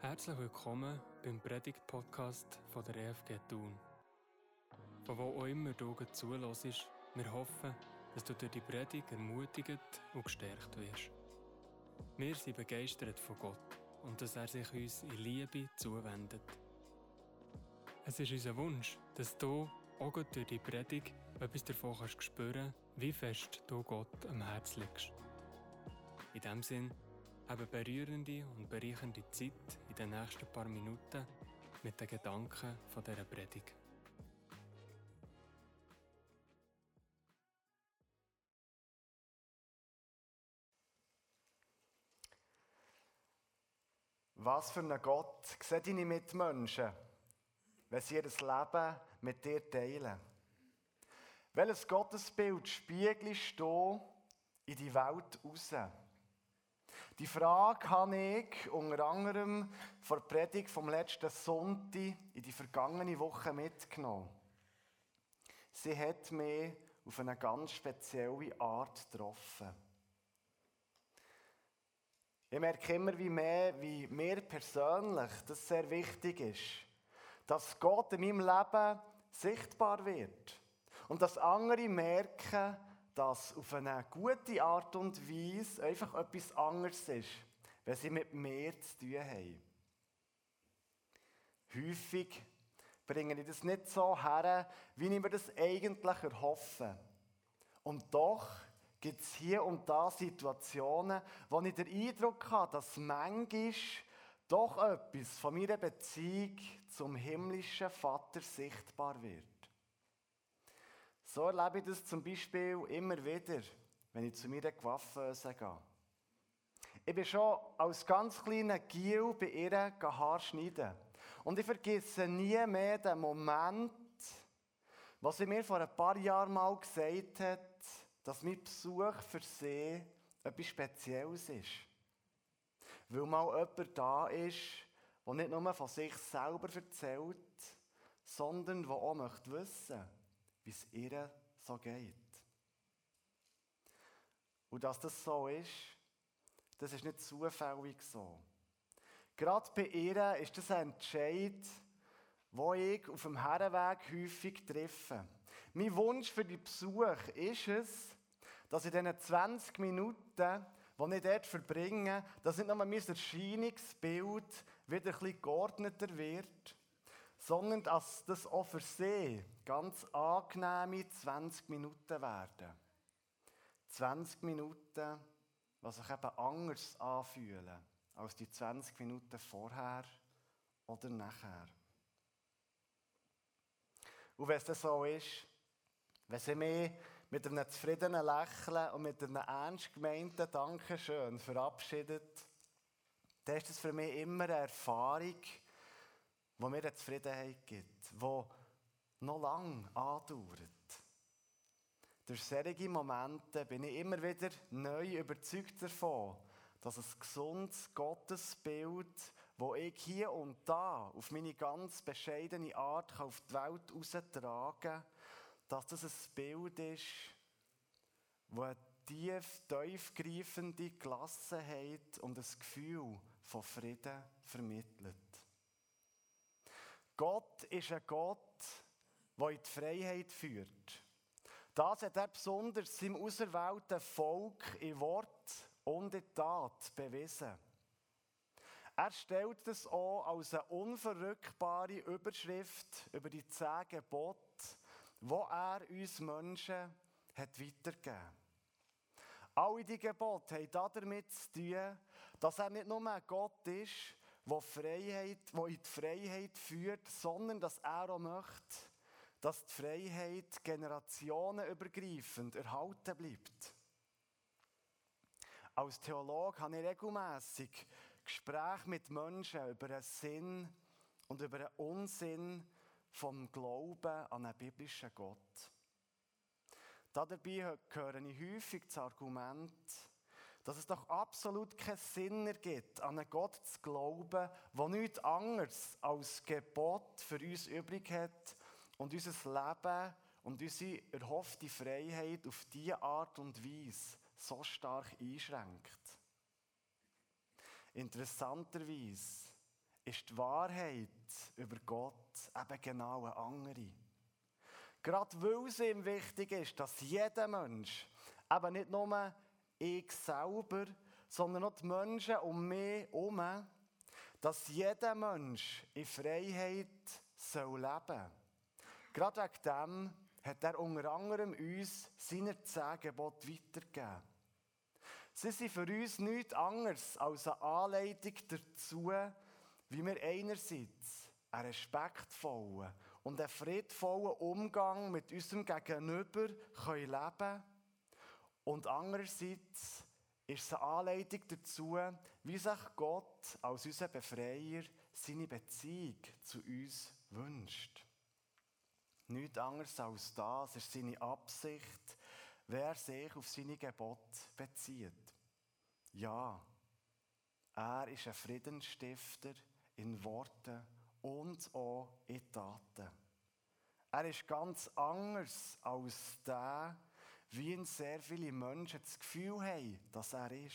Herzlich willkommen beim Predigt-Podcast von der EFG Thun. Von wo auch immer du zulässt, wir hoffen, dass du durch die Predigt ermutigt und gestärkt wirst. Wir sind begeistert von Gott und dass er sich uns in Liebe zuwendet. Es ist unser Wunsch, dass du auch durch die Predigt etwas davon kannst spüren wie fest du Gott am Herz liegst. In diesem Sinn, eine berührende und bereichernde Zeit den nächsten paar Minuten mit den Gedanken von dieser Predigt. Was für ein Gott sehen deine Mitmenschen, wenn sie ihr Leben mit dir teilen? Welches Gottesbild spiegelst du in die Welt raus? Die Frage habe ich unter anderem vor der Predigt vom letzten Sonntag in die vergangene Woche mitgenommen. Sie hat mich auf eine ganz spezielle Art getroffen. Ich merke immer wie mehr, wie mir persönlich das sehr wichtig ist, dass Gott in meinem Leben sichtbar wird und dass andere merken, dass auf eine gute Art und Weise einfach etwas anderes ist, wenn sie mit mir zu tun haben. Häufig bringe ich das nicht so her, wie ich mir das eigentlich erhoffe. Und doch gibt es hier und da Situationen, wo ich den Eindruck habe, dass manchmal doch etwas von meiner Beziehung zum himmlischen Vater sichtbar wird. So erlebe ich das zum Beispiel immer wieder, wenn ich zu meiner Coiffeuse gehe. Ich bin schon als ganz kleiner Giel bei ihr Haar schneiden. Und ich vergesse nie mehr den Moment, was sie mir vor ein paar Jahren mal gesagt hat, dass mein Besuch für sie etwas Spezielles ist. Weil mal jemand da ist, der nicht nur von sich selber erzählt, sondern der auch möchte wissen wie es ihr so geht. Und dass das so ist, das ist nicht zufällig so. Gerade bei ihr ist das ein Entscheid, wo ich auf dem Herrenweg häufig treffe. Mein Wunsch für die Besuch ist es, dass in diesen 20 Minuten, die ich dort verbringe, dass nicht nur mein Erscheinungsbild wieder ein bisschen geordneter wird, sondern dass das auch für sie ganz angenehme 20 Minuten werden. 20 Minuten, die sich eben anders anfühlen als die 20 Minuten vorher oder nachher. Und wenn es so ist, wenn sie mich mit einem zufriedenen Lächeln und mit einem ernst gemeinten Dankeschön verabschiedet, dann ist das für mich immer eine Erfahrung, wo mir eine Zufriedenheit gibt, die noch lange andauert. Durch solche Momente bin ich immer wieder neu überzeugt davon, dass ein gesundes Gottesbild, das ich hier und da auf meine ganz bescheidene Art auf die Welt heraustragen kann, dass das ein Bild ist, das eine tief, tiefgreifende Gelassenheit und ein Gefühl von Frieden vermittelt. Gott ist ein Gott, der in die Freiheit führt. Das hat er besonders seinem auserwählten Volk in Wort und in Tat bewiesen. Er stellt es auch als eine unverrückbare Überschrift über die zehn Gebote, wo er uns Menschen hat weitergegeben. Alle die Gebote haben damit zu tun, dass er nicht nur ein Gott ist, wo, Freiheit, wo in die Freiheit führt, sondern dass er auch möchte, dass die Freiheit generationenübergreifend erhalten bleibt. Als Theologe habe ich regelmässig Gespräche mit Menschen über den Sinn und über den Unsinn vom Glauben an einen biblischen Gott. Dabei höre ich häufig das Argument, dass es doch absolut keinen Sinn ergibt, an einen Gott zu glauben, der nichts anderes als Gebot für uns übrig hat und unser Leben und unsere erhoffte Freiheit auf diese Art und Weise so stark einschränkt. Interessanterweise ist die Wahrheit über Gott eben genau eine andere. Gerade weil es ihm wichtig ist, dass jeder Mensch, eben nicht nur ich selber, sondern auch die Menschen um mich herum, dass jeder Mensch in Freiheit soll leben soll. Gerade wegen dem hat er unter anderem uns seine zehn weitergegeben. Sie sind für uns nichts anderes als eine Anleitung dazu, wie wir einerseits einen respektvollen und einen friedvollen Umgang mit unserem Gegenüber leben können und andererseits ist es eine Anleitung dazu, wie sich Gott als unser Befreier seine Beziehung zu uns wünscht. Nichts anderes als das ist seine Absicht, wer sich auf seine Gebote bezieht. Ja, er ist ein Friedensstifter in Worten und auch in Taten. Er ist ganz anders als der, wie ihn sehr viele Menschen das Gefühl haben, dass er ist.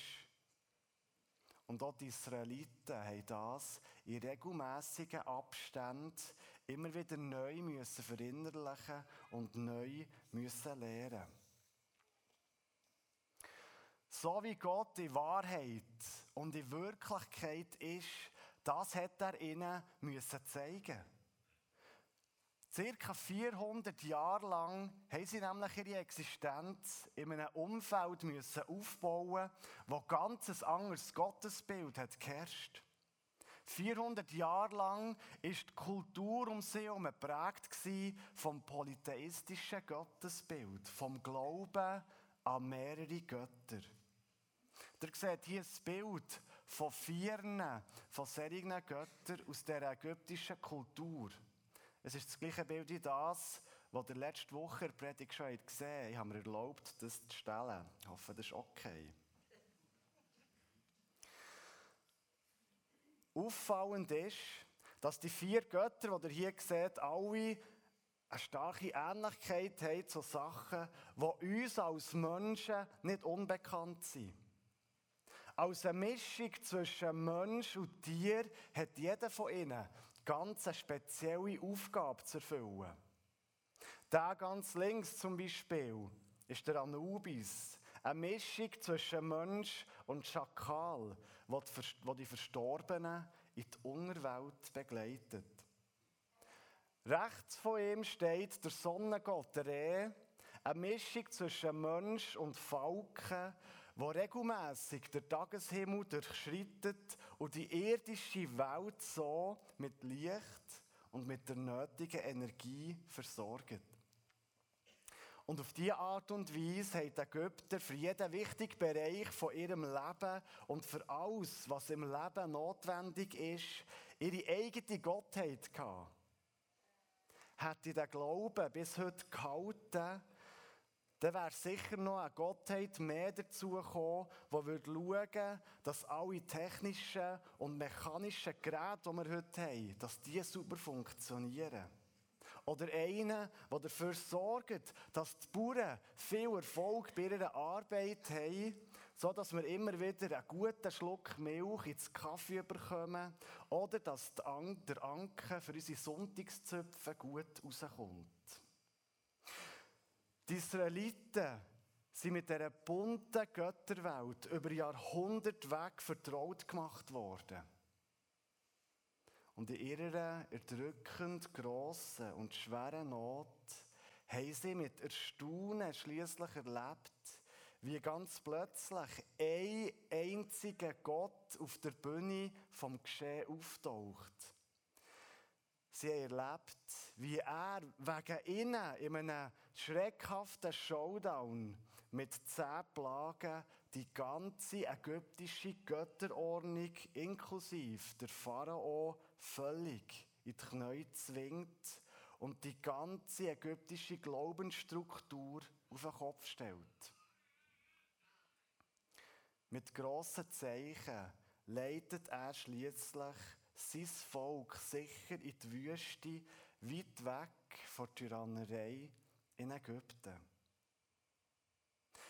Und auch die Israeliten haben das in regelmäßigen Abständen immer wieder neu müssen verinnerlichen und neu müssen lernen. So wie Gott in Wahrheit und in Wirklichkeit ist, das hat er ihnen müssen zeigen. Circa 400 Jahre lang haben sie nämlich ihre Existenz in einem Umfeld müssen aufbauen, wo ganz ein anderes Gottesbild hat geherrscht. 400 Jahre lang ist die Kultur um sie herum geprägt vom polytheistischen Gottesbild, vom Glauben an mehrere Götter. Ihr seht hier ein Bild von vier von solchen Göttern aus der ägyptischen Kultur. Es ist das gleiche Bild wie das, was ihr letzte Woche in der Predigt schon gesehen habt. Ich habe mir erlaubt, das zu stellen. Ich hoffe, das ist okay. Auffallend ist, dass die vier Götter, die ihr hier seht, alle eine starke Ähnlichkeit haben zu Sachen, die uns als Menschen nicht unbekannt sind. Als eine Mischung zwischen Mensch und Tier hat jeder von ihnen ganz eine spezielle Aufgabe zu erfüllen. Der ganz links zum Beispiel ist der Anubis, eine Mischung zwischen Mensch und Schakal, wo die Verstorbenen in die Unterwelt begleitet. Rechts von ihm steht der Sonnengott, Reh, eine Mischung zwischen Mensch und Falken, wo regelmäßig der Tageshimmel durchschreitet und die irdische Welt so mit Licht und mit der nötigen Energie versorgt. Und auf diese Art und Weise haben die Ägypter für jeden wichtigen Bereich von ihrem Leben und für alles, was im Leben notwendig ist, ihre eigene Gottheit gehabt. Hätte der Glaube bis heute gehalten, dann wäre sicher noch eine Gottheit mehr dazu gekommen, die würde schauen, dass alle technischen und mechanischen Geräte, die wir heute haben, dass die super funktionieren. Oder einer, der dafür sorgt, dass die Bauern viel Erfolg bei ihrer Arbeit haben, so dass wir immer wieder einen guten Schluck Milch ins Kaffee bekommen oder dass der Anker für unsere Sonntagszöpfe gut rauskommt. Die Israeliten sind mit dieser bunten Götterwelt über Jahrhunderte weg vertraut gemacht worden. Und in ihrer erdrückend grossen und schweren Not haben sie mit Erstaunen schließlich erlebt, wie ganz plötzlich ein einziger Gott auf der Bühne vom Geschehen auftaucht. Sie haben erlebt, wie er wegen ihnen in einem schreckhaften Showdown mit zehn Plagen die ganze ägyptische Götterordnung inklusive der Pharao völlig in die Knie zwingt und die ganze ägyptische Glaubensstruktur auf den Kopf stellt. Mit grossen Zeichen leitet er schließlich sein Volk sicher in die Wüste, weit weg von der Tyrannerei in Ägypten.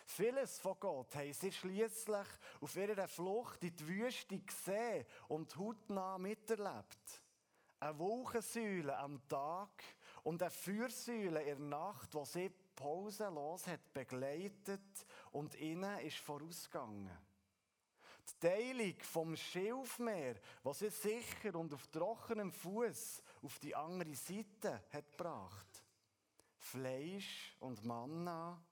Vieles von Gott haben sie schließlich auf ihrer Flucht in die Wüste gesehen und hautnah miterlebt. Eine Wolkensäule am Tag und eine Feuersäule in der Nacht, die sie pausenlos hat begleitet und ihnen ist vorausgegangen. Die Teilung vom Schilfmeer, was sie sicher und auf trockenem Fuß auf die andere Seite hat gebracht. Fleisch und Manna,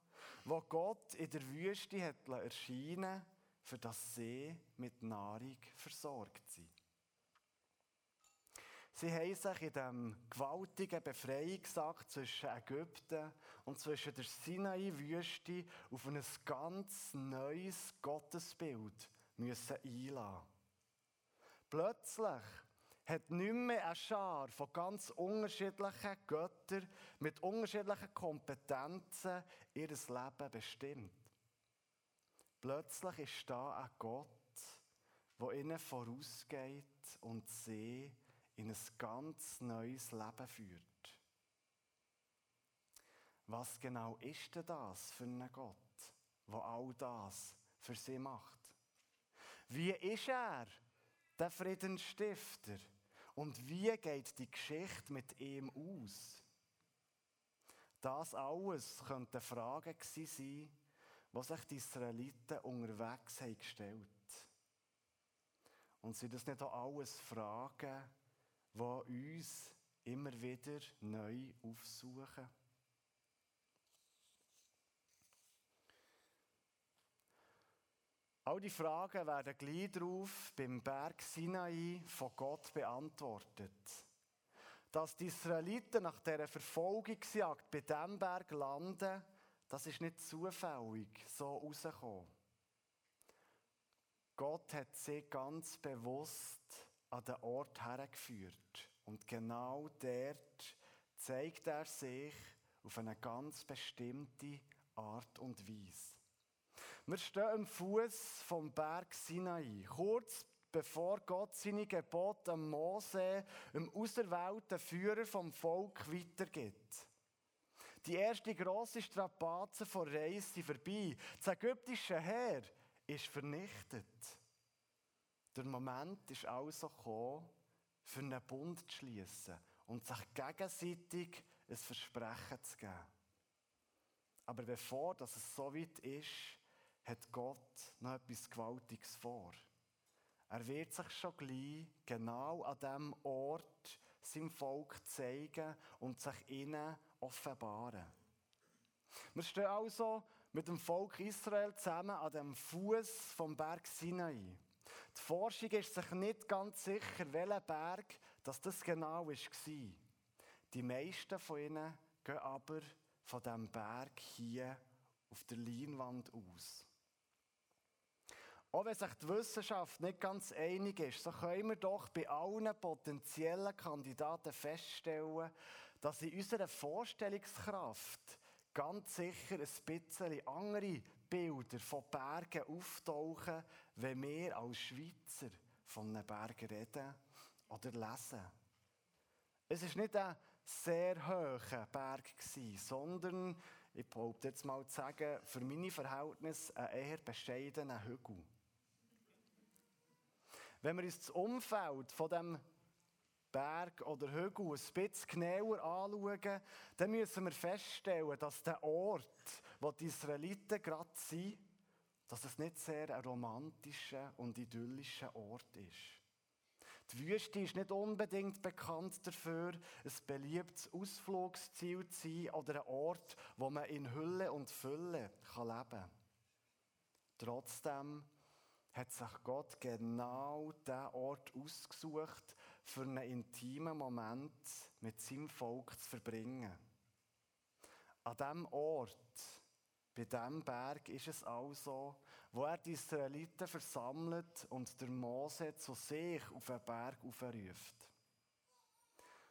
wo Gott in der Wüste hat erscheinen, für das sie mit Nahrung versorgt sind. Sie haben sich in diesem gewaltigen Befreiungsakt zwischen Ägypten und zwischen der Sinai-Wüste auf ein ganz neues Gottesbild müssen einlassen. Plötzlich hat nicht mehr eine Schar von ganz unterschiedlichen Göttern mit unterschiedlichen Kompetenzen ihr Leben bestimmt. Plötzlich ist da ein Gott, der ihnen vorausgeht und sie in ein ganz neues Leben führt. Was genau ist denn das für ein Gott, der all das für sie macht? Wie ist er, der Friedensstifter? Und wie geht die Geschichte mit ihm aus? Das alles könnten Fragen sein, die sich die Israeliten unterwegs haben gestellt. Und sind das nicht auch alles Fragen, die uns immer wieder neu aufsuchen. All die Fragen werden gleich darauf beim Berg Sinai von Gott beantwortet. Dass die Israeliten nach dieser Verfolgungsjagd bei diesem Berg landen, das ist nicht zufällig so rausgekommen. Gott hat sie ganz bewusst an den Ort hergeführt. Und genau dort zeigt er sich auf eine ganz bestimmte Art und Weise. Wir stehen am Fuß vom Berg Sinai, kurz bevor Gott seine Gebote am Mose, dem auserwählten Führer vom Volk, weitergibt. Die erste grosse Strapaze vor Reise sind vorbei. Das ägyptische Heer ist vernichtet. Der Moment ist also gekommen, für einen Bund zu schließen und sich gegenseitig ein Versprechen zu geben. Aber bevor es so weit ist, hat Gott noch etwas Gewaltiges vor. Er wird sich schon gleich genau an dem Ort seinem Volk zeigen und sich ihnen offenbaren. Wir stehen also mit dem Volk Israel zusammen an dem Fuß vom Berg Sinai. Die Forschung ist sich nicht ganz sicher, welcher Berg das, das genau war. Die meisten von ihnen gehen aber von diesem Berg hier auf der Leinwand aus. Auch wenn sich die Wissenschaft nicht ganz einig ist, so können wir doch bei allen potenziellen Kandidaten feststellen, dass in unserer Vorstellungskraft ganz sicher ein bisschen andere Bilder von Bergen auftauchen, wenn wir als Schweizer von einem Berg reden oder lesen. Es ist nicht ein sehr hoher Berg sondern, ich behaupte jetzt mal zu sagen, für meine Verhältnisse ein eher bescheidener Hügel. Wenn wir uns das Umfeld von dem Berg oder Hügel ein bisschen genauer anschauen, dann müssen wir feststellen, dass der Ort, wo die Israeliten gerade sind, dass es nicht sehr ein romantischer und idyllischer Ort ist. Die Wüste ist nicht unbedingt bekannt dafür, ein beliebtes Ausflugsziel zu sein oder ein Ort, wo man in Hülle und Fülle leben kann. Trotzdem hat sich Gott genau diesen Ort ausgesucht, für einen intimen Moment mit seinem Volk zu verbringen. An diesem Ort bei diesem Berg ist es also, wo er die Israeliten versammelt und der Mose zu sich auf den Berg aufruft.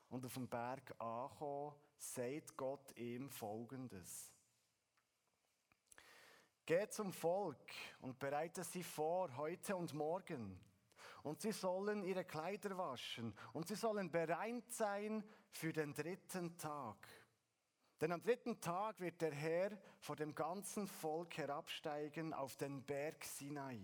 Und auf dem Berg angekommen, sagt Gott ihm Folgendes. Geh zum Volk und bereite sie vor, heute und morgen. Und sie sollen ihre Kleider waschen und sie sollen bereit sein für den dritten Tag. Denn am dritten Tag wird der Herr vor dem ganzen Volk herabsteigen auf den Berg Sinai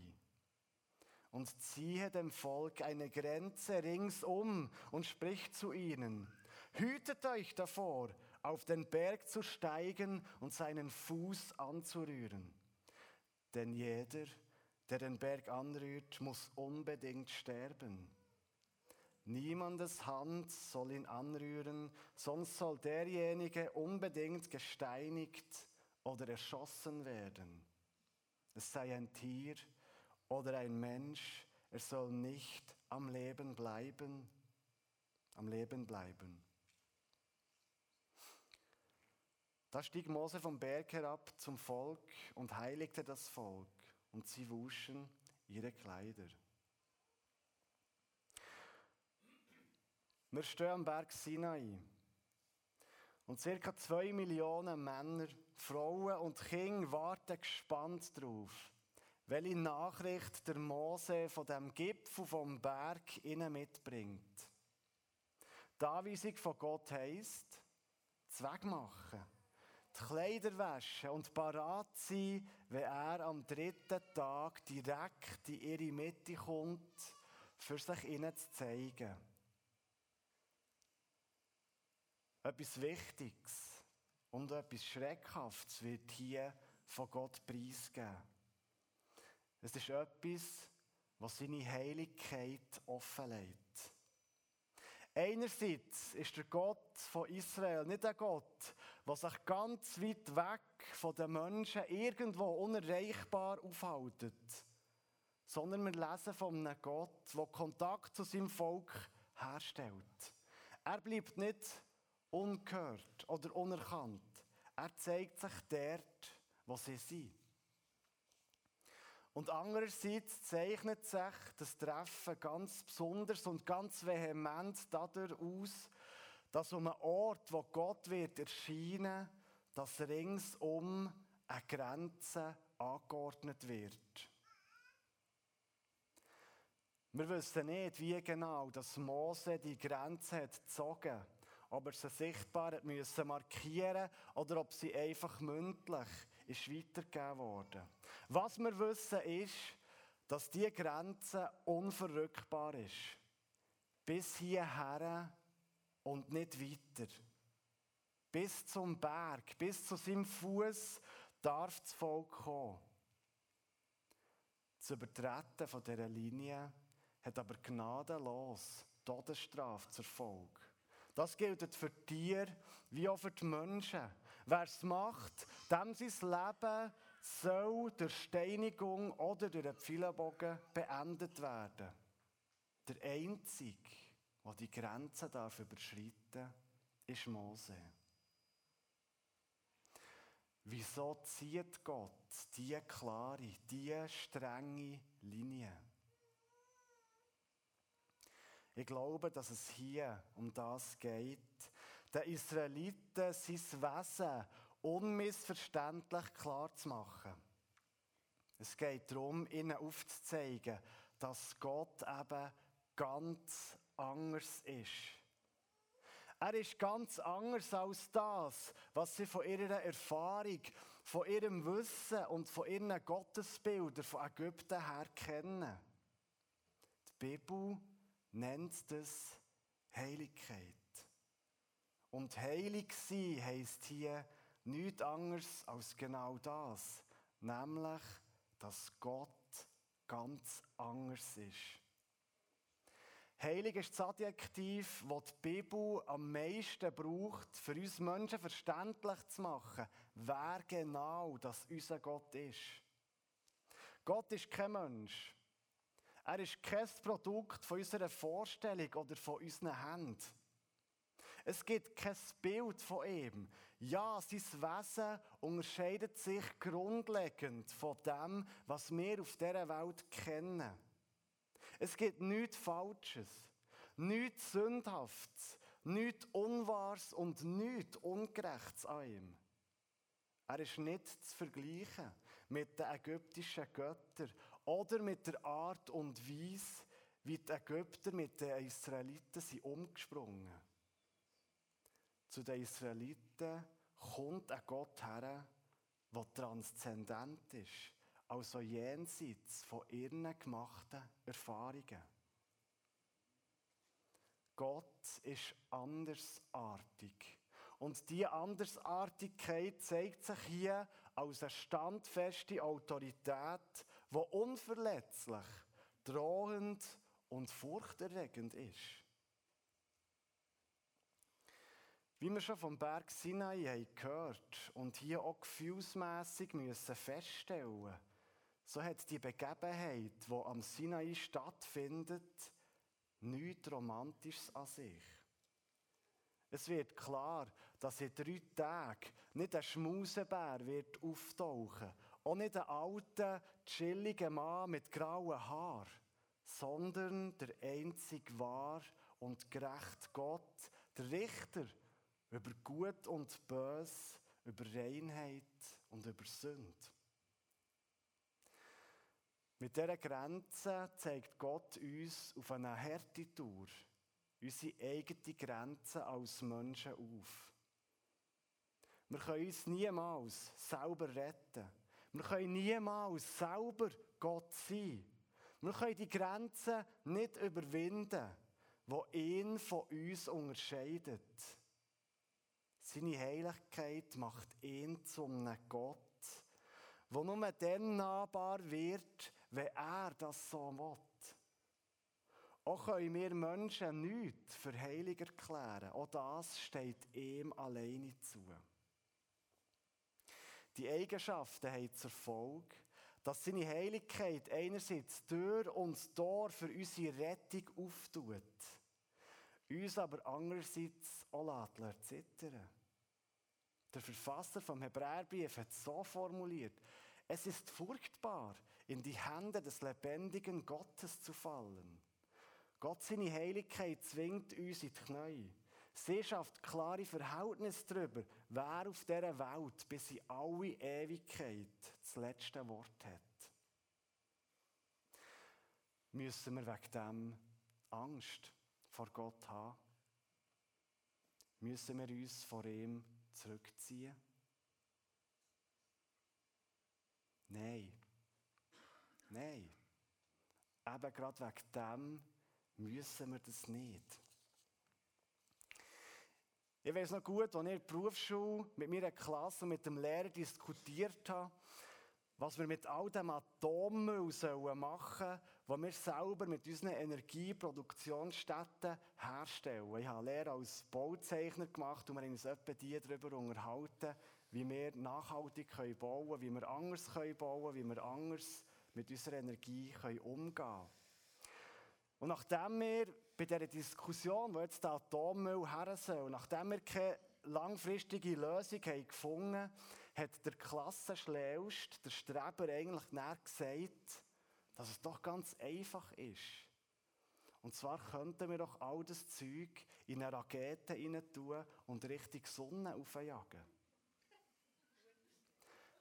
und ziehe dem Volk eine Grenze ringsum und spricht zu ihnen, hütet euch davor, auf den Berg zu steigen und seinen Fuß anzurühren. Denn jeder, der den Berg anrührt, muss unbedingt sterben. Niemandes Hand soll ihn anrühren, sonst soll derjenige unbedingt gesteinigt oder erschossen werden. Es sei ein Tier oder ein Mensch, er soll nicht am Leben bleiben, am Leben bleiben. Da stieg Mose vom Berg herab zum Volk und heiligte das Volk, und sie wuschen ihre Kleider. Wir stehen am Berg Sinai. Und circa zwei Millionen Männer, Frauen und Kinder warten gespannt darauf, welche Nachricht der Mose von dem Gipfel vom Berg ihnen mitbringt. Die Anweisung von Gott heisst, Zweck machen, die Kleider waschen und parat sein, wenn er am dritten Tag direkt in ihre Mitte kommt, für sich ihnen zu zeigen. Etwas Wichtiges und etwas Schreckhaftes wird hier von Gott preisgegeben. Es ist etwas, was seine Heiligkeit offenlegt. Einerseits ist der Gott von Israel nicht ein Gott, der sich ganz weit weg von den Menschen irgendwo unerreichbar aufhält, sondern wir lesen von einem Gott, der Kontakt zu seinem Volk herstellt. Er bleibt nicht ungehört oder unerkannt. Er zeigt sich dort, wo sie sind. Und andererseits zeichnet sich das Treffen ganz besonders und ganz vehement dadurch aus, dass um einen Ort, wo Gott wird erscheinen, dass ringsum eine Grenze angeordnet wird. Wir wissen nicht, wie genau das Mose die Grenze hat gezogen ob er sie sichtbar hat müssen markieren oder ob sie einfach mündlich ist weitergegeben worden. Was wir wissen ist, dass die Grenze unverrückbar ist. Bis hierher und nicht weiter. Bis zum Berg, bis zu seinem Fuß darf das Volk kommen. Das Übertreten von dieser Linie hat aber gnadenlos Todesstrafe zur Folge. Das gilt für Tiere wie auch für die Menschen. Wer es macht, dem sein Leben soll durch Steinigung oder durch einen Pfeilenbogen beendet werden. Der Einzige, der die Grenzen darf überschreiten ist Mose. Wieso zieht Gott diese klare, diese strenge Linie? Ich glaube, dass es hier um das geht, den Israeliten sein Wesen unmissverständlich klar zu machen. Es geht darum, ihnen aufzuzeigen, dass Gott eben ganz anders ist. Er ist ganz anders als das, was sie von ihrer Erfahrung, von ihrem Wissen und von ihren Gottesbildern von Ägypten her kennen. Die Bibel nennt es Heiligkeit. Und heilig sein heisst hier nichts anderes als genau das, nämlich, dass Gott ganz anders ist. Heilig ist das Adjektiv, das die Bibel am meisten braucht, für uns Menschen verständlich zu machen, wer genau das unser Gott ist. Gott ist kein Mensch. Er ist kein Produkt von unserer Vorstellung oder von unseren Händen. Es gibt kein Bild von ihm. Ja, sein Wesen unterscheidet sich grundlegend von dem, was wir auf dieser Welt kennen. Es gibt nichts Falsches, nichts Sündhaftes, nichts Unwahres und nichts Ungerechtes an ihm. Er ist nicht zu vergleichen mit den ägyptischen Göttern oder mit der Art und Weise, wie die Ägypter mit den Israeliten sind umgesprungen. Zu den Israeliten kommt ein Gott her, der transzendent ist, also jenseits von ihren gemachten Erfahrungen. Gott ist andersartig. Und diese Andersartigkeit zeigt sich hier als eine standfeste Autorität, die unverletzlich, drohend und furchterregend ist. Wie wir schon vom Berg Sinai haben gehört und hier auch gefühlsmässig müssen feststellen, so hat die Begebenheit, die am Sinai stattfindet, nichts Romantisches an sich. Es wird klar, dass in drei Tagen nicht ein Schmausebär wird auftauchen, auch nicht ein alter, chilliger Mann mit grauen Haaren, sondern der einzig wahr und gerecht Gott, der Richter über Gut und Bös, über Reinheit und über Sünde. Mit dieser Grenze zeigt Gott uns auf eine harte Tour unsere eigene Grenze als Menschen auf. Wir können uns niemals selber retten. Wir können niemals selber Gott sein. Wir können die Grenzen nicht überwinden, die ihn von uns unterscheidet. Seine Heiligkeit macht ihn zum Gott, der nur dann nahbar wird, wenn er das so will. Auch können wir Menschen nichts für heilig erklären. Auch das steht ihm alleine zu. Die Eigenschaften haben zur Folge, dass seine Heiligkeit einerseits Tür und Tor für unsere Rettung auftut, uns aber andererseits auch zittern Der Verfasser vom Hebräerbrief hat es so formuliert, es ist furchtbar, in die Hände des lebendigen Gottes zu fallen. Gott seine Heiligkeit zwingt uns in die Knie. Sie schafft klare Verhältnisse darüber, wer auf dieser Welt bis in alle Ewigkeit das letzte Wort hat. Müssen wir wegen dem Angst vor Gott haben? Müssen wir uns vor ihm zurückziehen? Nein. Nein. Eben gerade wegen dem müssen wir das nicht. Ich weiß noch gut, als ich in der Berufsschule mit meiner Klasse und mit dem Lehrer diskutiert habe, was wir mit all dem Atommüll machen sollen, den wir selber mit unseren Energieproduktionsstätten herstellen. Ich habe Lehre als Bauzeichner gemacht und wir haben uns etwa die darüber unterhalten, wie wir nachhaltig bauen können, wie wir anders bauen können, wie wir anders mit unserer Energie umgehen können. Und nachdem wir bei dieser Diskussion, wo jetzt der Atommüll her soll, nachdem wir keine langfristige Lösung haben gefunden haben, hat der Klassenschlauste, der Streber, eigentlich gesagt, dass es doch ganz einfach ist. Und zwar könnten wir doch all das Zeug in eine Rakete tun und Richtung Sonne aufjagen.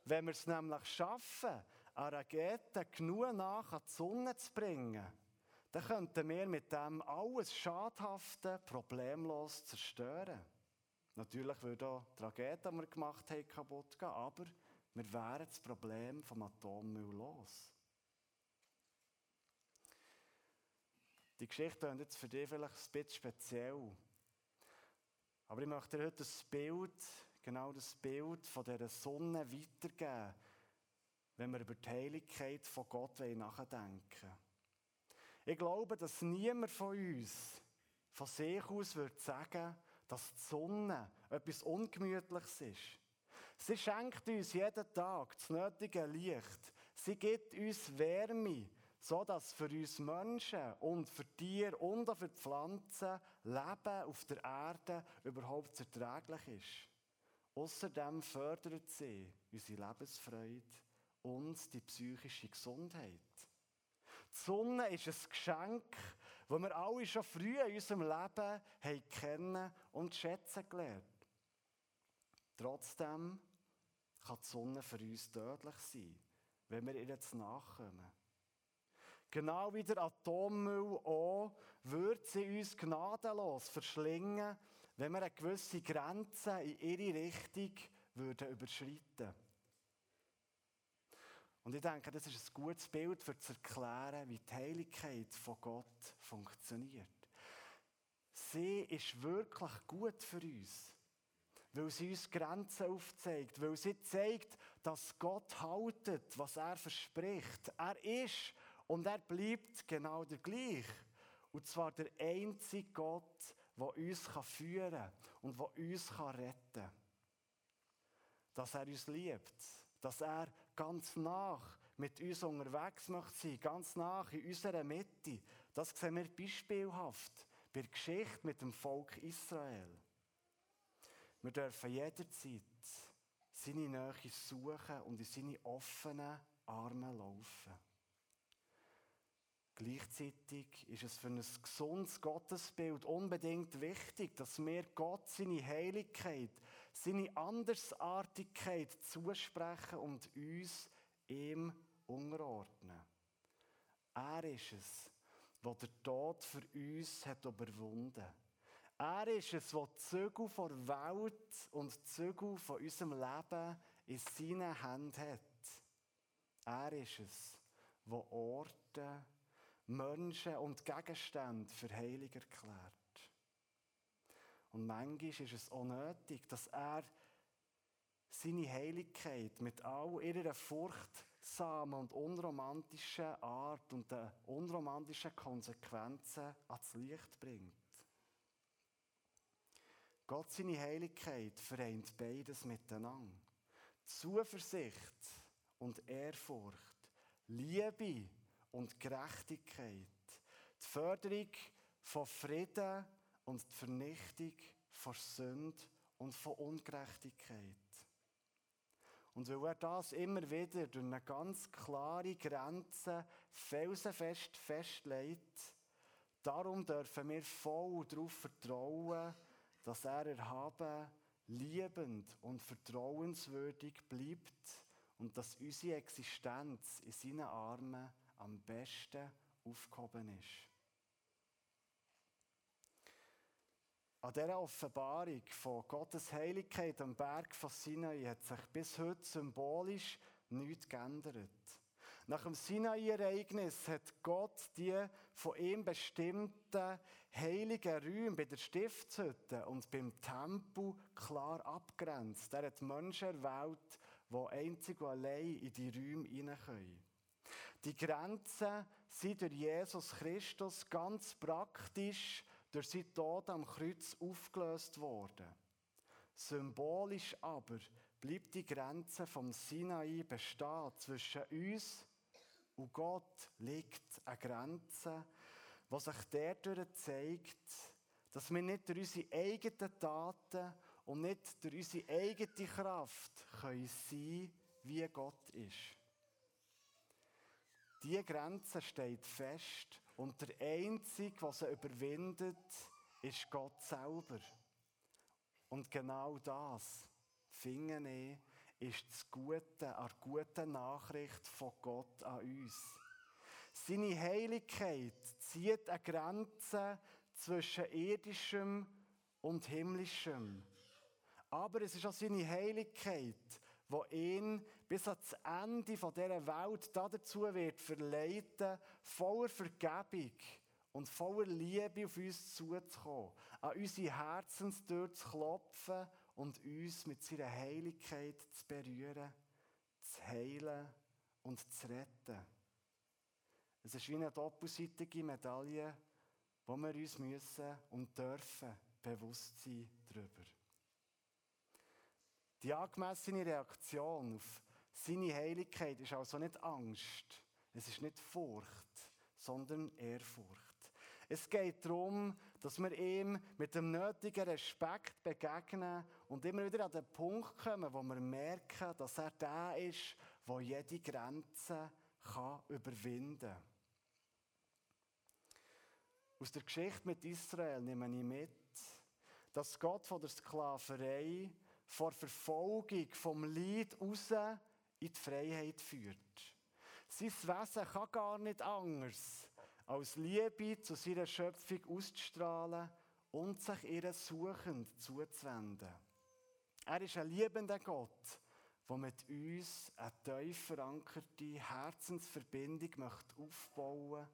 Wenn wir es nämlich schaffen, eine Rakete genug nach an die Sonne zu bringen, dann könnten wir mit dem alles Schadhafte problemlos zerstören. Natürlich würde auch die Rakete, die wir gemacht haben, kaputt gehen, aber wir wären das Problem vom Atommüll los. Die Geschichte ist jetzt für dich vielleicht ein bisschen speziell. Aber ich möchte dir heute das Bild, genau das Bild von dieser Sonne weitergeben, wenn wir über die Heiligkeit von Gott nachdenken wollen. Ich glaube, dass niemand von uns von sich aus würde sagen, dass die Sonne etwas Ungemütliches ist. Sie schenkt uns jeden Tag das nötige Licht. Sie gibt uns Wärme, so dass für uns Menschen und für Tiere und auch für die Pflanzen Leben auf der Erde überhaupt erträglich ist. Außerdem fördert sie unsere Lebensfreude und die psychische Gesundheit. Die Sonne ist ein Geschenk, das wir alle schon früh in unserem Leben haben kennen und schätzen gelernt. Trotzdem kann die Sonne für uns tödlich sein, wenn wir ihr jetzt nachkommen. Genau wie der Atommüll auch, wird sie uns gnadenlos verschlingen, wenn wir eine gewisse Grenze in ihre Richtung würden überschreiten Und ich denke, das ist ein gutes Bild, für zu erklären, wie die Heiligkeit von Gott funktioniert. Sie ist wirklich gut für uns, weil sie uns Grenzen aufzeigt, weil sie zeigt, dass Gott haltet, was er verspricht. Er ist und er bleibt genau der gleich. Und zwar der einzige Gott, der uns führen kann und der uns retten kann. Dass er uns liebt, dass er ganz nach mit uns unterwegs möchte sein, ganz nach in unserer Mitte. Das sehen wir beispielhaft bei der Geschichte mit dem Volk Israel. Wir dürfen jederzeit seine Nähe suchen und in seine offenen Arme laufen. Gleichzeitig ist es für ein gesundes Gottesbild unbedingt wichtig, dass wir Gott seine Heiligkeit, seine Andersartigkeit zusprechen und uns ihm unterordnen. Er ist es, der den Tod für uns hat überwunden. Er ist es, der Zügel von der Welt und Zügel von unserem Leben in seinen Händen hat. Er ist es, der Orte, Menschen und Gegenstände für heilig erklärt. Und manchmal ist es auch nötig, dass er seine Heiligkeit mit all ihrer furchtsamen und unromantischen Art und den unromantischen Konsequenzen ans Licht bringt. Gott, seine Heiligkeit, vereint beides miteinander. Zuversicht und Ehrfurcht, Liebe und Gerechtigkeit, die Förderung von Frieden und die Vernichtung von Sünde und von Ungerechtigkeit. Und weil er das immer wieder durch eine ganz klare Grenze felsenfest festlegt, darum dürfen wir voll darauf vertrauen, dass er erhaben, liebend und vertrauenswürdig bleibt und dass unsere Existenz in seinen Armen am besten aufgehoben ist. An dieser Offenbarung von Gottes Heiligkeit am Berg von Sinai hat sich bis heute symbolisch nichts geändert. Nach dem Sinai-Ereignis hat Gott die von ihm bestimmten heiligen Räume bei der Stiftshütte und beim Tempel klar abgrenzt. Er hat Menschen erwählt, die einzig und allein in die Räume hinein können. Die Grenzen sind durch Jesus Christus ganz praktisch durch seinen Tod am Kreuz aufgelöst worden. Symbolisch aber bleibt die Grenze vom Sinai bestehen. Zwischen uns und Gott liegt eine Grenze, die sich dadurch zeigt, dass wir nicht durch unsere eigenen Taten und nicht durch unsere eigene Kraft können sein wie Gott ist. Diese Grenze steht fest und der Einzige, der sie überwindet, ist Gott selber. Und genau das, finde ich, ist das Gute, eine gute Nachricht von Gott an uns. Seine Heiligkeit zieht eine Grenze zwischen irdischem und himmlischem. Aber es ist auch seine Heiligkeit, wo ihn bis ans Ende dieser Welt dazu wird verleiten, voller Vergebung und voller Liebe auf uns zuzukommen, an unsere Herzenstür zu klopfen und uns mit seiner Heiligkeit zu berühren, zu heilen und zu retten. Es ist wie eine doppelseitige Medaille, wo wir uns müssen und dürfen bewusst sein darüber. Die angemessene Reaktion auf seine Heiligkeit ist also nicht Angst, es ist nicht Furcht, sondern Ehrfurcht. Es geht darum, dass wir ihm mit dem nötigen Respekt begegnen und immer wieder an den Punkt kommen, wo wir merken, dass er der ist, der jede Grenze kann überwinden kann. Aus der Geschichte mit Israel nehme ich mit, dass Gott von der Sklaverei vor Verfolgung vom Leid raus in die Freiheit führt. Sein Wesen kann gar nicht anders, als Liebe zu seiner Schöpfung auszustrahlen und sich ihr suchend zuzuwenden. Er ist ein liebender Gott, der mit uns eine tief verankerte Herzensverbindung möchte aufbauen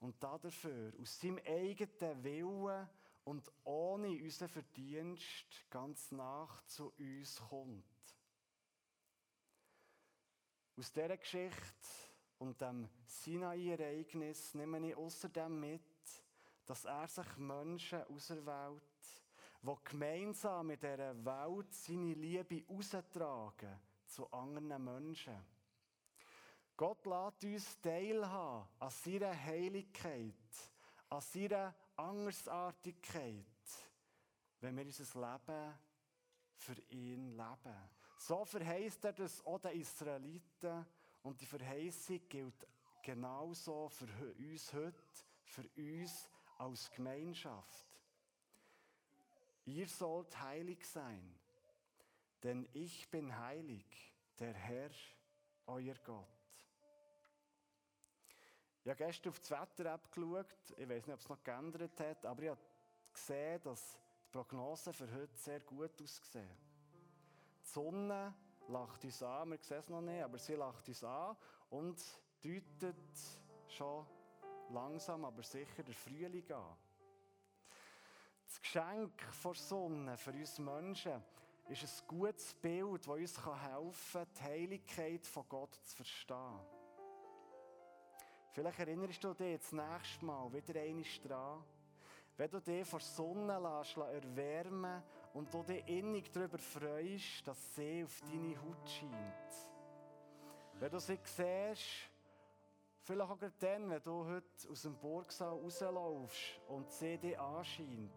und dafür aus seinem eigenen Willen und ohne unseren Verdienst ganz nach zu uns kommt. Aus dieser Geschichte und dem Sinai-Ereignis nehme ich außerdem mit, dass er sich Menschen auserwählt, die gemeinsam mit dieser Welt seine Liebe austragen zu anderen Menschen. Gott lässt uns teilhaben an seiner Heiligkeit, an seiner Andersartigkeit, wenn wir unser Leben für ihn leben. So verheißt er das auch den Israeliten und die Verheißung gilt genauso für uns heute, für uns als Gemeinschaft. Ihr sollt heilig sein, denn ich bin heilig, der Herr, euer Gott. Ich habe gestern auf das Wetter-App geschaut. Ich weiß nicht, ob es noch geändert hat, aber ich habe gesehen, dass die Prognosen für heute sehr gut aussehen. Sonne lacht uns an, wir sehen es noch nicht, aber sie lacht uns an und deutet schon langsam, aber sicher der Frühling an. Das Geschenk der Sonne für uns Menschen ist ein gutes Bild, das uns helfen kann, die Heiligkeit von Gott zu verstehen. Vielleicht erinnerst du dich das nächste Mal wieder einmal daran, wenn du dich der Sonne lässt, erwärmen und du dich innig darüber freust, dass sie auf deine Haut scheint. Wenn du sie siehst, vielleicht auch dann, wenn du heute aus dem Burgsaal rauslaufst und sie dich anscheint,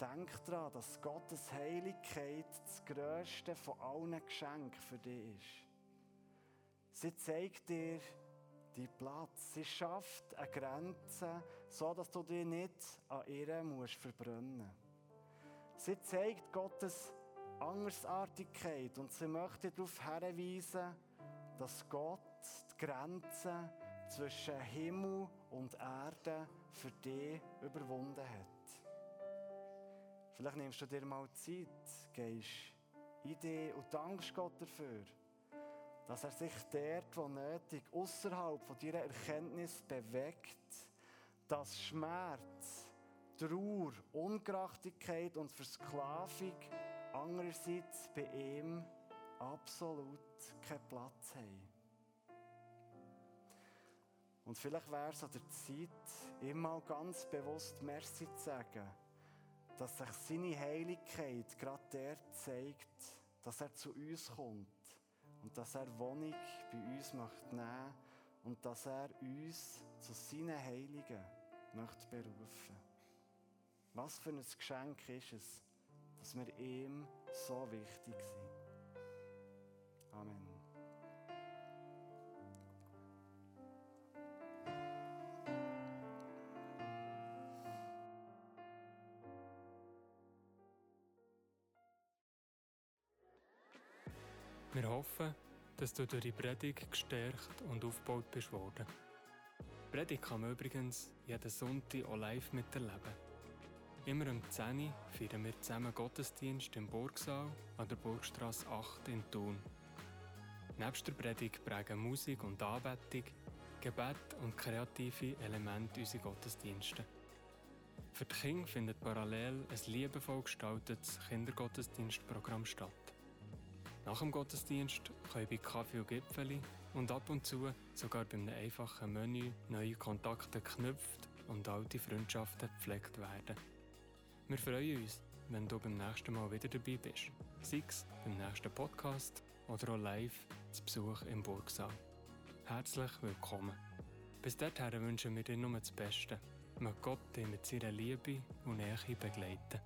denk daran, dass Gottes Heiligkeit das grösste von allen Geschenken für dich ist. Sie zeigt dir, deinen Platz. Sie schafft eine Grenze, so dass du dich nicht an ihr musst verbrennen. Sie zeigt Gottes Andersartigkeit und sie möchte darauf hinweisen, dass Gott die Grenze zwischen Himmel und Erde für dich überwunden hat. Vielleicht nimmst du dir mal Zeit, gehst in dich und dankst Gott dafür dass er sich dort, wo nötig, außerhalb von dieser Erkenntnis bewegt, dass Schmerz, Trauer, Ungerechtigkeit und Versklavung andererseits bei ihm absolut keinen Platz haben. Und vielleicht wäre es an der Zeit, immer ganz bewusst Merci zu sagen, dass sich seine Heiligkeit gerade der zeigt, dass er zu uns kommt und dass er Wohnung bei uns möchte und dass er uns zu seinen Heiligen möchte berufen. Was für ein Geschenk ist es, dass wir ihm so wichtig sind. Amen. Wir hoffen, dass du durch die Predigt gestärkt und aufgebaut bist worden. Die Predigt kann man übrigens jeden Sonntag auch live miterleben. Immer um 10 Uhr feiern wir zusammen Gottesdienst im Burgsaal an der Burgstrasse 8 in Thun. Nebst der Predigt prägen Musik und Anbetung, Gebet und kreative Elemente unsere Gottesdienste. Für die Kinder findet parallel ein liebevoll gestaltetes Kindergottesdienstprogramm statt. Nach dem Gottesdienst können bei Kaffee und Gipfeli und ab und zu sogar bei einem einfachen Menü neue Kontakte geknüpft und alte Freundschaften gepflegt werden. Wir freuen uns, wenn du beim nächsten Mal wieder dabei bist. Sei es beim nächsten Podcast oder auch live zu Besuch im Burgsaal. Herzlich willkommen. Bis dahin wünschen wir dir nur das Beste. Möge Gott dich mit seiner Liebe und Nähe begleiten.